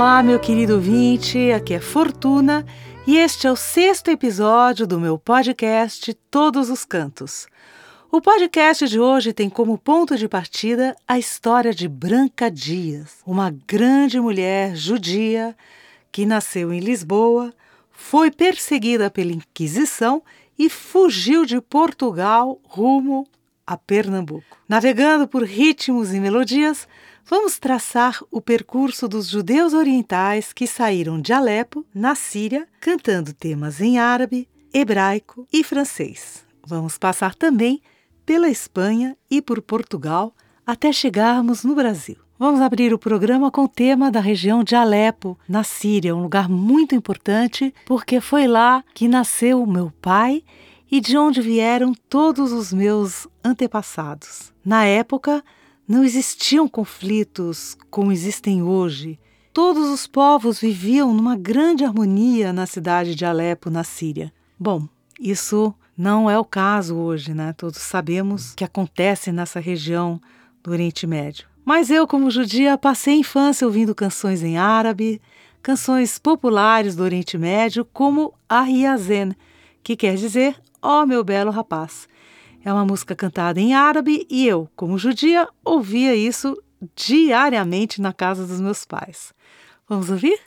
Olá, meu querido ouvinte, aqui é Fortuna e este é o sexto episódio do meu podcast Todos os Cantos. O podcast de hoje tem como ponto de partida a história de Branca Dias, uma grande mulher judia que nasceu em Lisboa, foi perseguida pela Inquisição e fugiu de Portugal rumo a Pernambuco. Navegando por ritmos e melodias, vamos traçar o percurso dos judeus orientais que saíram de Alepo, na Síria, cantando temas em árabe, hebraico e francês. Vamos passar também pela Espanha e por Portugal até chegarmos no Brasil. Vamos abrir o programa com o tema da região de Alepo, na Síria, um lugar muito importante porque foi lá que nasceu meu pai e de onde vieram todos os meus antepassados. Na época, não existiam conflitos como existem hoje. Todos os povos viviam numa grande harmonia na cidade de Alepo, na Síria. Bom, isso não é o caso hoje, né? Todos sabemos o que acontece nessa região do Oriente Médio. Mas eu, como judia, passei a infância ouvindo canções em árabe, canções populares do Oriente Médio, como Ahiazen, que quer dizer Ó oh, meu belo rapaz. É uma música cantada em árabe e eu, como judia, ouvia isso diariamente na casa dos meus pais. Vamos ouvir?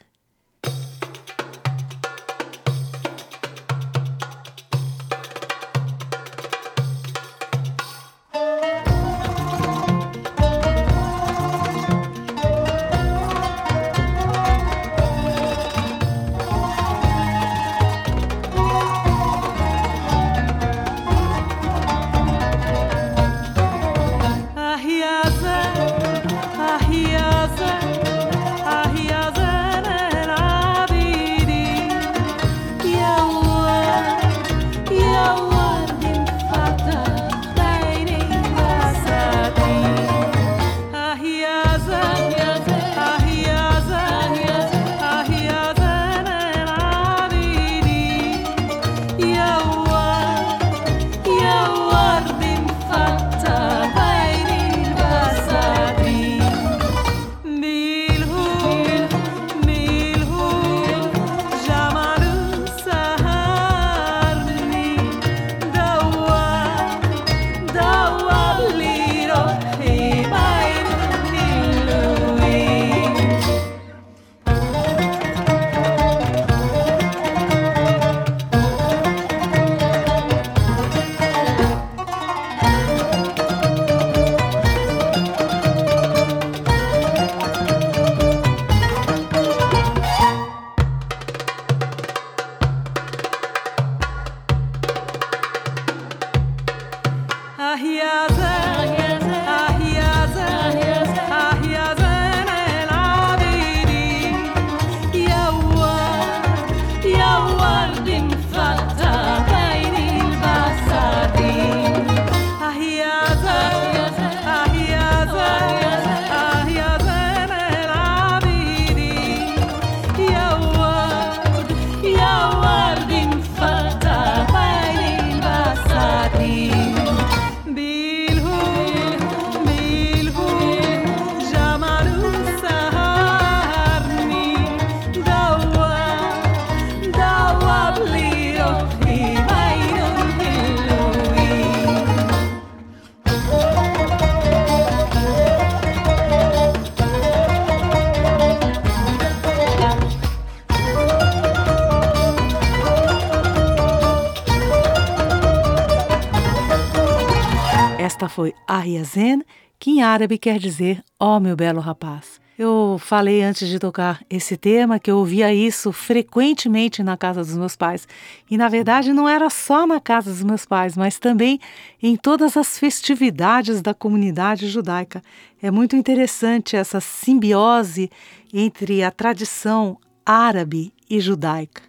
Foi Ariazen, que em árabe quer dizer Ó oh, meu belo rapaz. Eu falei antes de tocar esse tema que eu ouvia isso frequentemente na casa dos meus pais. E na verdade não era só na casa dos meus pais, mas também em todas as festividades da comunidade judaica. É muito interessante essa simbiose entre a tradição árabe e judaica.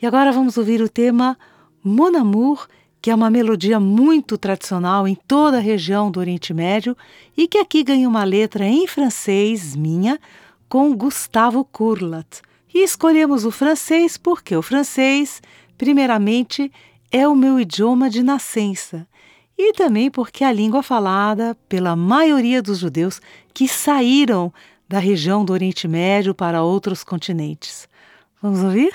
E agora vamos ouvir o tema Mon Amour que é uma melodia muito tradicional em toda a região do Oriente Médio e que aqui ganha uma letra em francês minha com Gustavo Kurlat. E escolhemos o francês porque o francês, primeiramente, é o meu idioma de nascença e também porque é a língua falada pela maioria dos judeus que saíram da região do Oriente Médio para outros continentes. Vamos ouvir?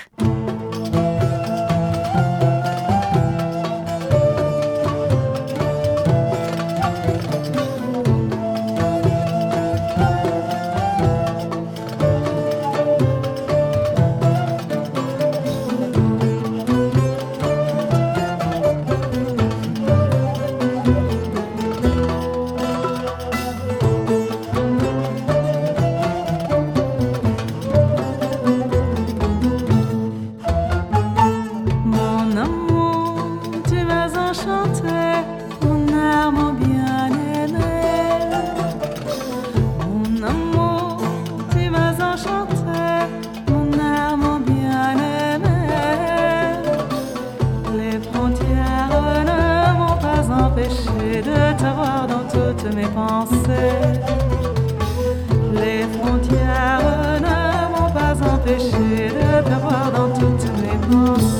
j'ai de te dans toutes mes pensées.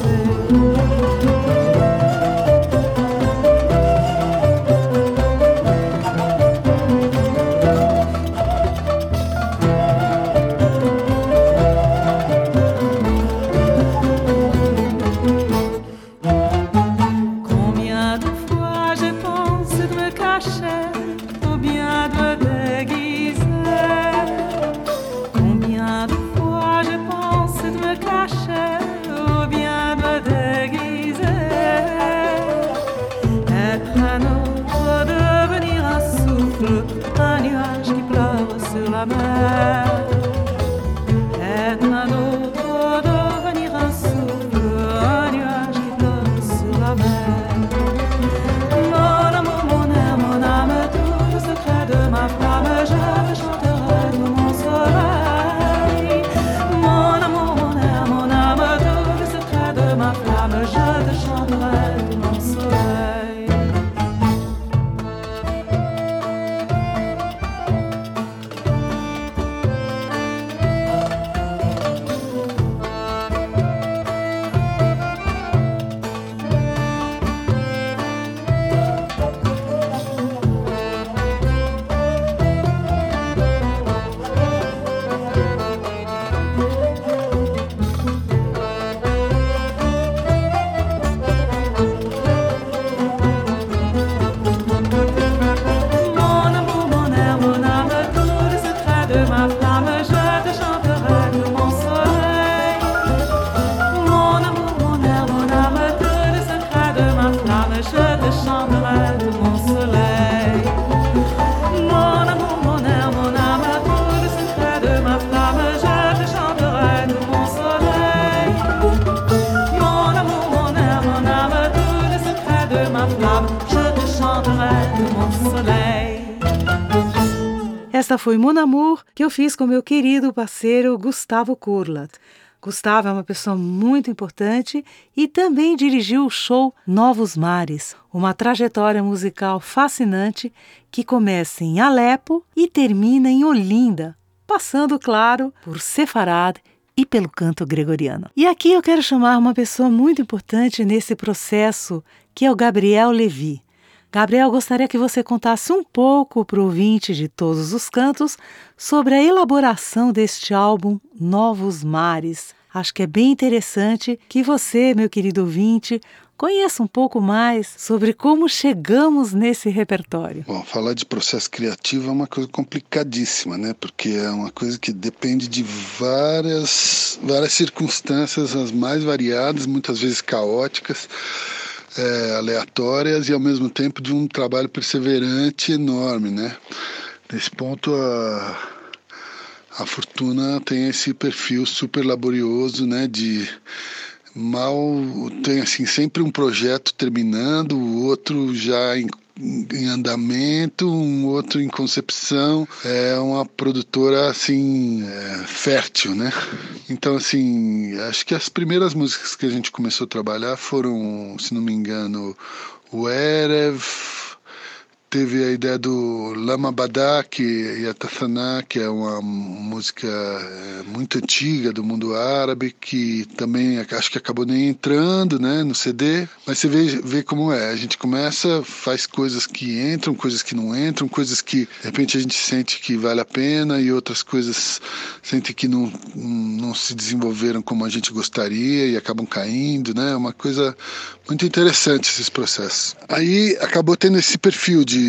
Esta foi Mon Amour, que eu fiz com meu querido parceiro Gustavo Kurlat. Gustavo é uma pessoa muito importante e também dirigiu o show Novos Mares, uma trajetória musical fascinante que começa em Alepo e termina em Olinda, passando, claro, por Sefarad e pelo canto gregoriano. E aqui eu quero chamar uma pessoa muito importante nesse processo, que é o Gabriel Levi. Gabriel, gostaria que você contasse um pouco para o ouvinte de todos os cantos sobre a elaboração deste álbum Novos Mares. Acho que é bem interessante que você, meu querido ouvinte, conheça um pouco mais sobre como chegamos nesse repertório. Bom, falar de processo criativo é uma coisa complicadíssima, né? Porque é uma coisa que depende de várias, várias circunstâncias, as mais variadas, muitas vezes caóticas é, aleatórias e ao mesmo tempo de um trabalho perseverante enorme, né? Nesse ponto a, a fortuna tem esse perfil super laborioso, né? De mal tem assim sempre um projeto terminando, o outro já em em andamento, um outro em concepção. É uma produtora assim é, fértil, né? Então assim, acho que as primeiras músicas que a gente começou a trabalhar foram, se não me engano, o Erev, teve a ideia do Lama Badak e Atasaná, que é uma música é, muito antiga do mundo árabe, que também acho que acabou nem entrando né, no CD, mas você vê, vê como é. A gente começa, faz coisas que entram, coisas que não entram, coisas que de repente a gente sente que vale a pena e outras coisas sente que não, não se desenvolveram como a gente gostaria e acabam caindo, né? É uma coisa muito interessante esses processos. Aí acabou tendo esse perfil de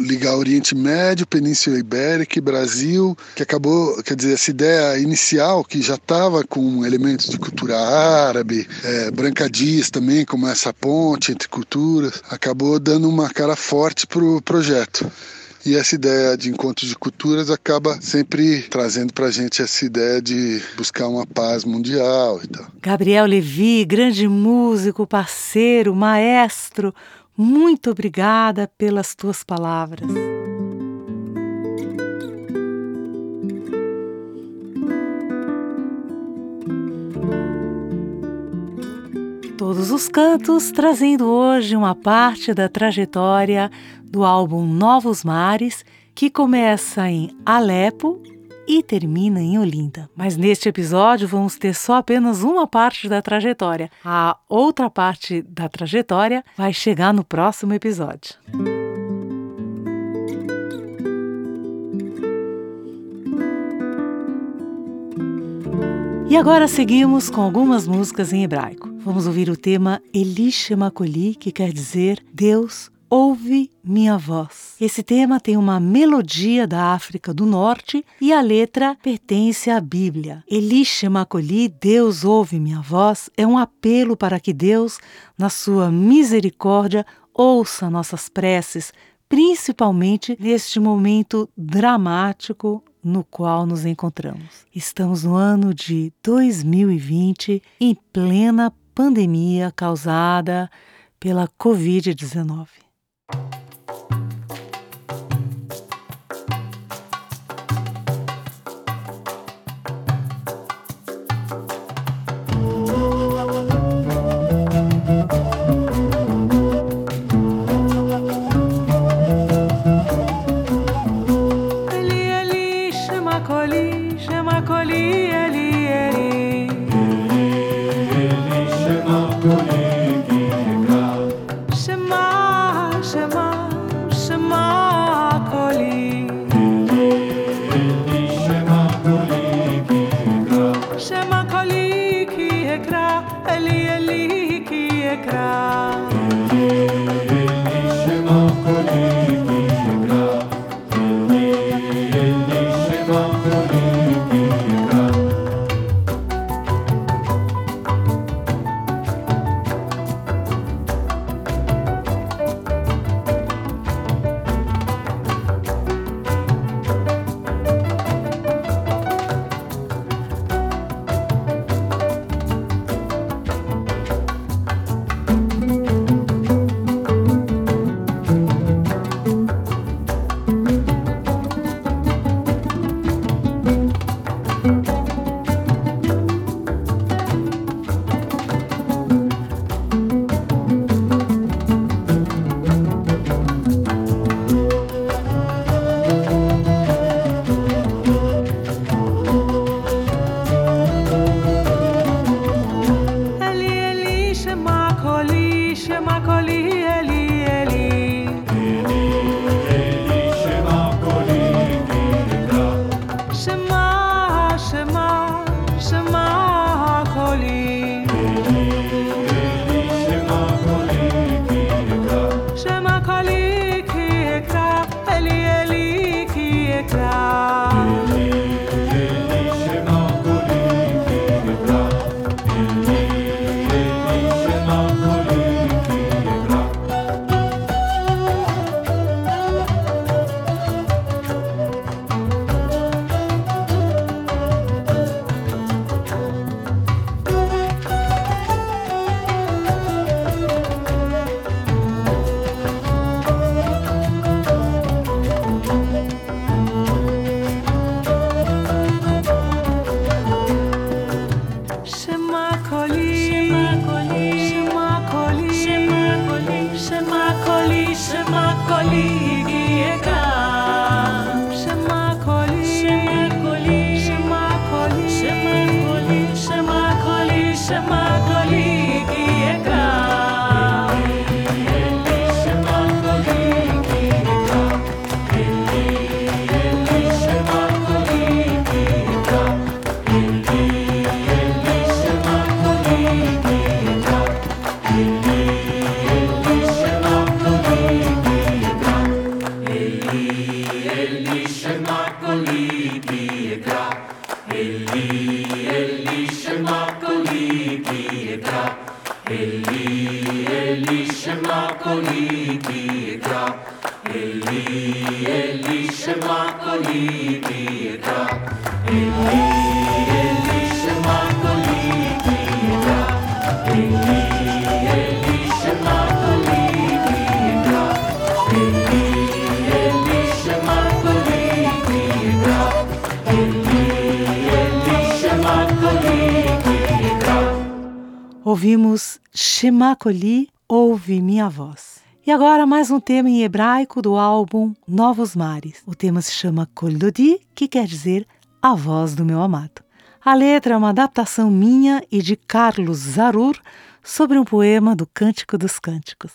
ligar Oriente Médio, Península Ibérica e Brasil, que acabou, quer dizer, essa ideia inicial que já estava com elementos de cultura árabe, é, brancadias também, como essa ponte entre culturas, acabou dando uma cara forte para o projeto. E essa ideia de encontro de culturas acaba sempre trazendo para a gente essa ideia de buscar uma paz mundial e tal. Gabriel Levi, grande músico, parceiro, maestro, muito obrigada pelas tuas palavras. Todos os cantos trazendo hoje uma parte da trajetória do álbum Novos Mares, que começa em Alepo e termina em Olinda. Mas neste episódio vamos ter só apenas uma parte da trajetória. A outra parte da trajetória vai chegar no próximo episódio. E agora seguimos com algumas músicas em hebraico. Vamos ouvir o tema Elisha Makoli, que quer dizer Deus Ouve Minha Voz. Esse tema tem uma melodia da África do Norte e a letra pertence à Bíblia. Elisha Macoli, Deus ouve minha voz, é um apelo para que Deus, na sua misericórdia, ouça nossas preces, principalmente neste momento dramático no qual nos encontramos. Estamos no ano de 2020, em plena pandemia causada pela Covid-19. you Liga, Liga. Ouvimos Shema Koli, Ouve Minha Voz. E agora mais um tema em hebraico do álbum Novos Mares. O tema se chama Kol Dodi, que quer dizer A Voz do Meu Amado. A letra é uma adaptação minha e de Carlos Zarur sobre um poema do Cântico dos Cânticos.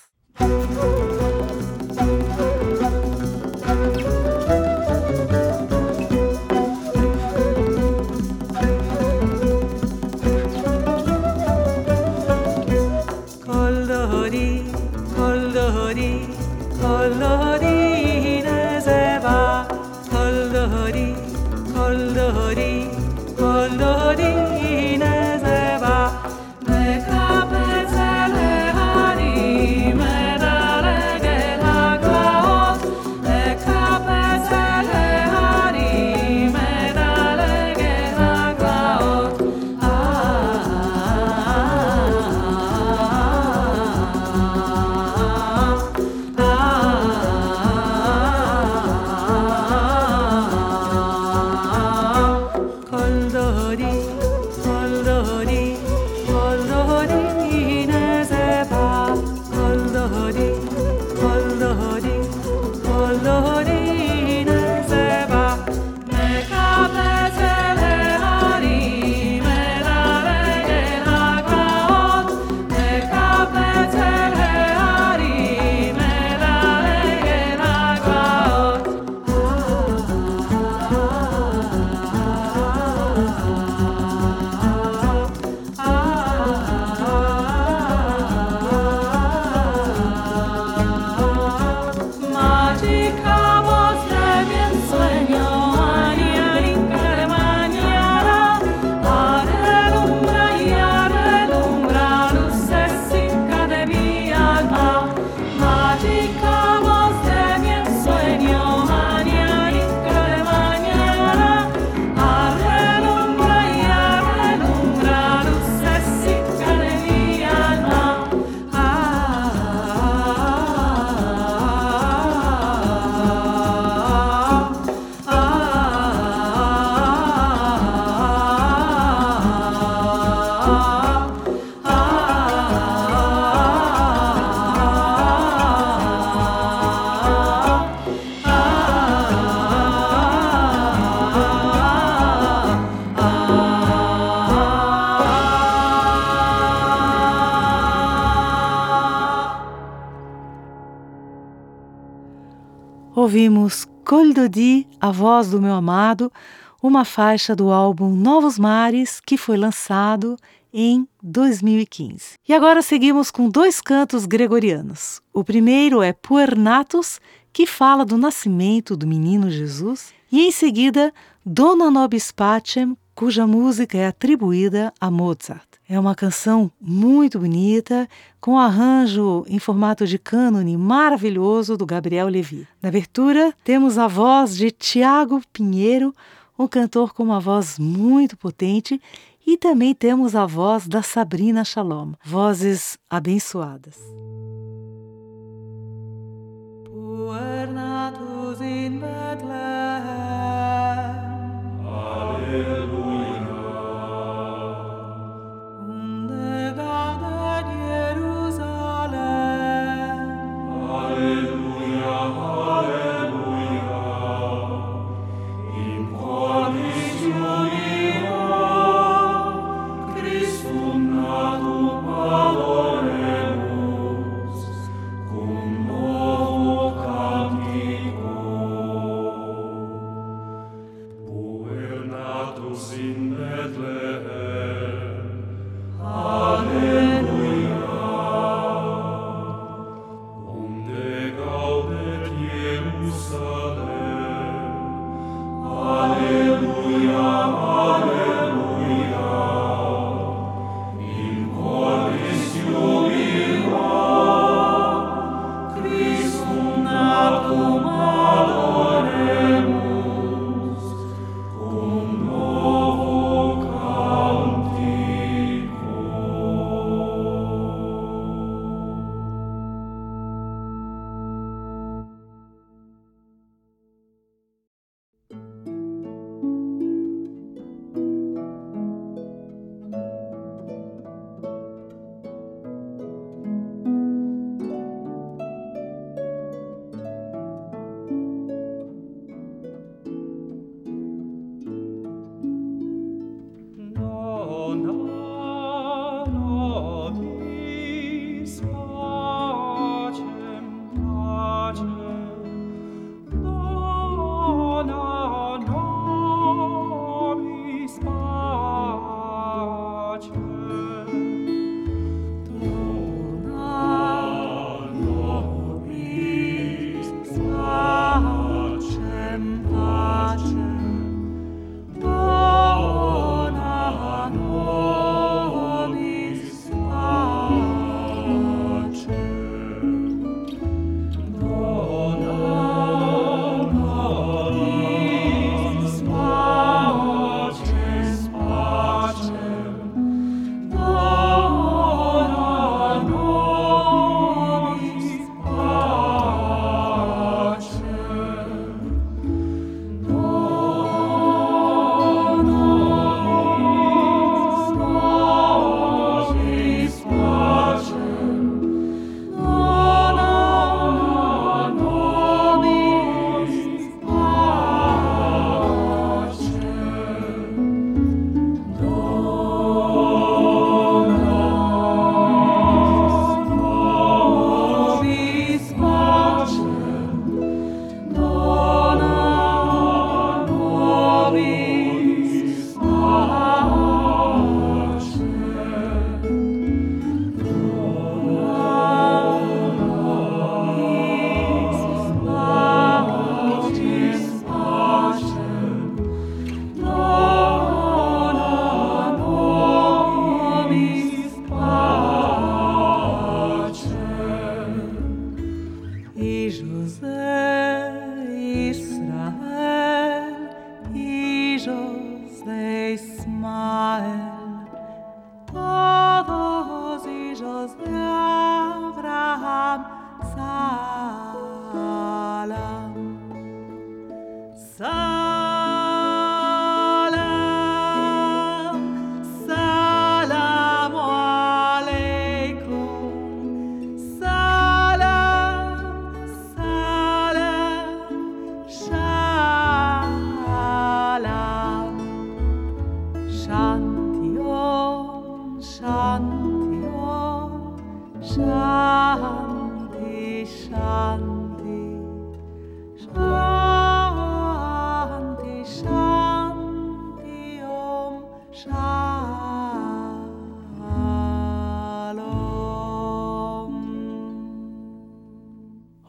Ouvimos Col Dodi, A Voz do Meu Amado, uma faixa do álbum Novos Mares, que foi lançado em 2015. E agora seguimos com dois cantos gregorianos. O primeiro é Puernatus, que fala do nascimento do menino Jesus, e em seguida Dona Nobis Pacem, cuja música é atribuída a Mozart. É uma canção muito bonita, com arranjo em formato de cânone maravilhoso do Gabriel Levi. Na abertura, temos a voz de Tiago Pinheiro, um cantor com uma voz muito potente, e também temos a voz da Sabrina Shalom, vozes abençoadas. In Bethlehem.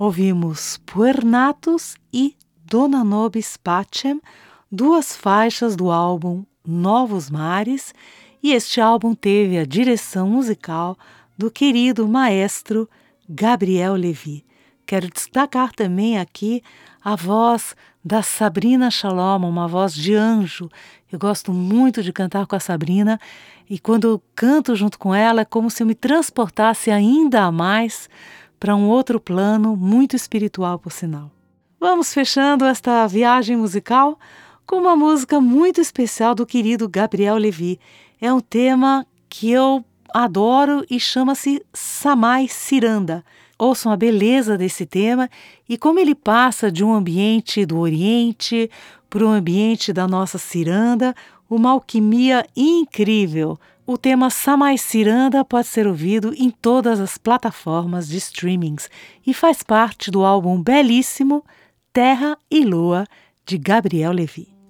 Ouvimos Puernatus e Dona Nobis Pacem, duas faixas do álbum Novos Mares, e este álbum teve a direção musical do querido maestro Gabriel Levi. Quero destacar também aqui a voz da Sabrina Shalom, uma voz de anjo. Eu gosto muito de cantar com a Sabrina e quando eu canto junto com ela é como se eu me transportasse ainda mais para um outro plano muito espiritual, por sinal. Vamos fechando esta viagem musical com uma música muito especial do querido Gabriel Levi. É um tema que eu adoro e chama-se Samai Ciranda. Ouçam a beleza desse tema e como ele passa de um ambiente do Oriente para um ambiente da nossa ciranda, uma alquimia incrível o tema Samai Ciranda pode ser ouvido em todas as plataformas de streamings e faz parte do álbum belíssimo Terra e Lua, de Gabriel Levi.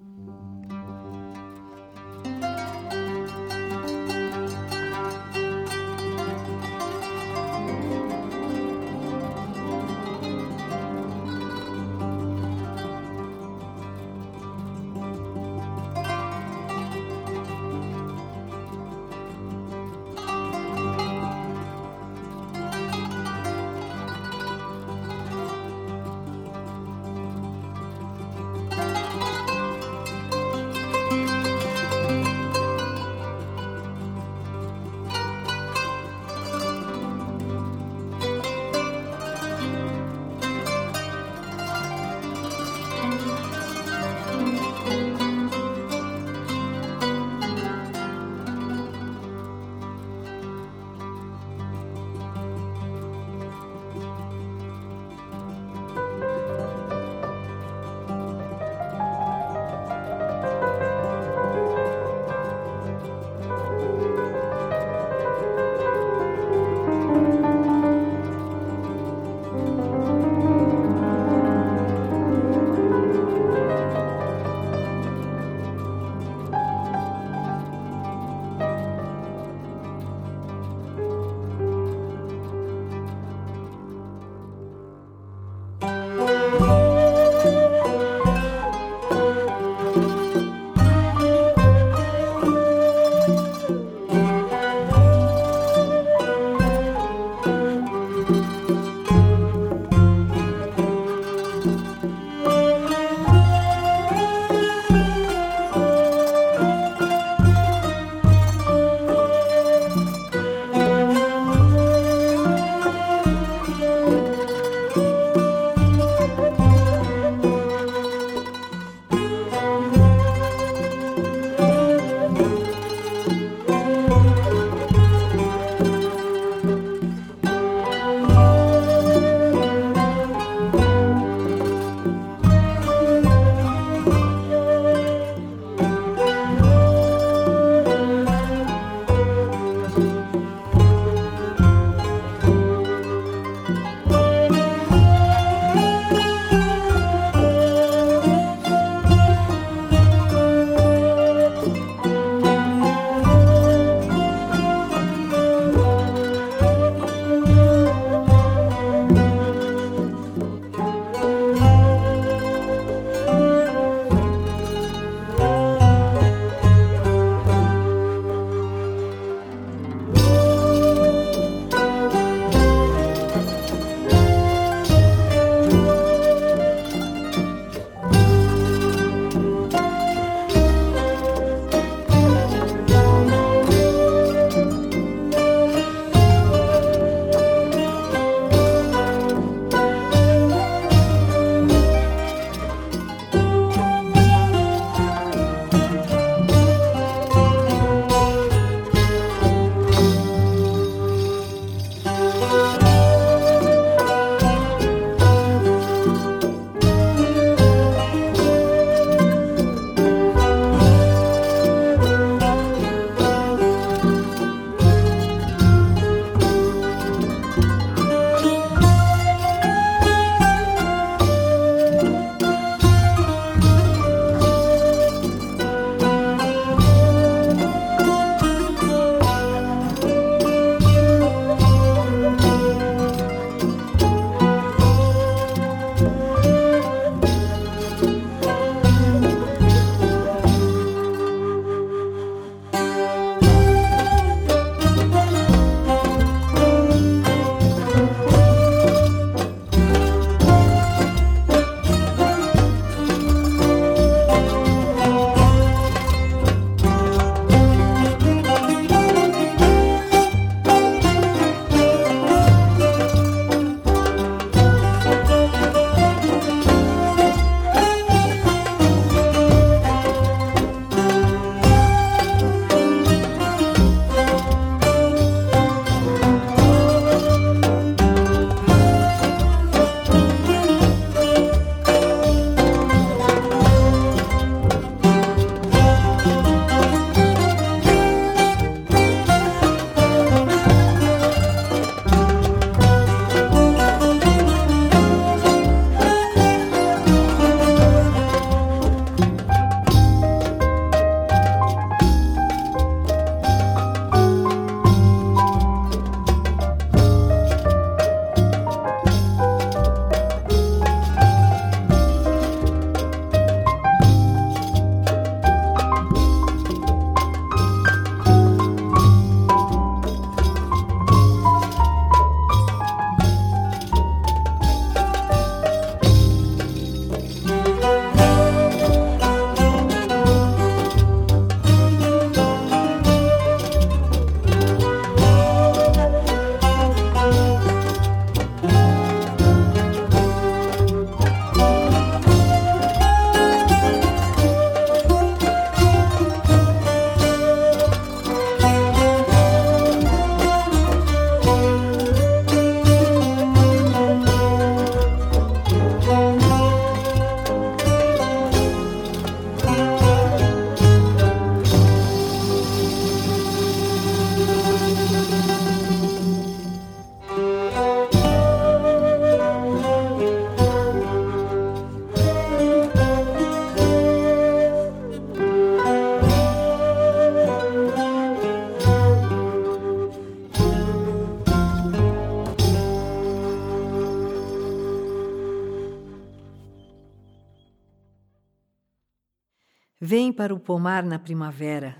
Para o pomar na primavera.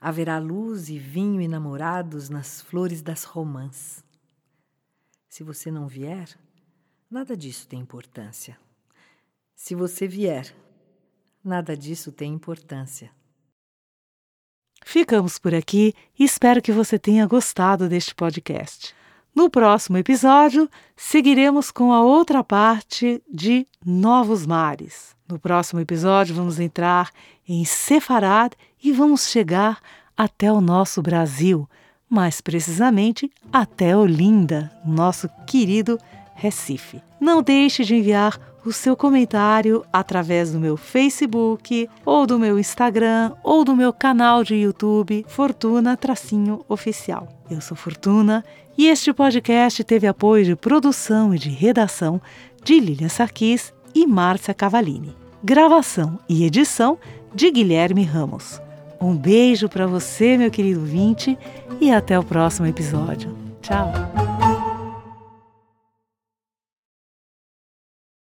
Haverá luz e vinho e namorados nas flores das romãs. Se você não vier, nada disso tem importância. Se você vier, nada disso tem importância. Ficamos por aqui e espero que você tenha gostado deste podcast. No próximo episódio, seguiremos com a outra parte de Novos Mares. No próximo episódio, vamos entrar em Sefarad e vamos chegar até o nosso Brasil, mais precisamente até Olinda, nosso querido Recife. Não deixe de enviar o seu comentário através do meu Facebook, ou do meu Instagram, ou do meu canal de YouTube, Fortuna Tracinho Oficial. Eu sou Fortuna e este podcast teve apoio de produção e de redação de Lilian Sarquis e Márcia Cavalini. Gravação e edição de Guilherme Ramos. Um beijo para você, meu querido vinte, e até o próximo episódio. Tchau!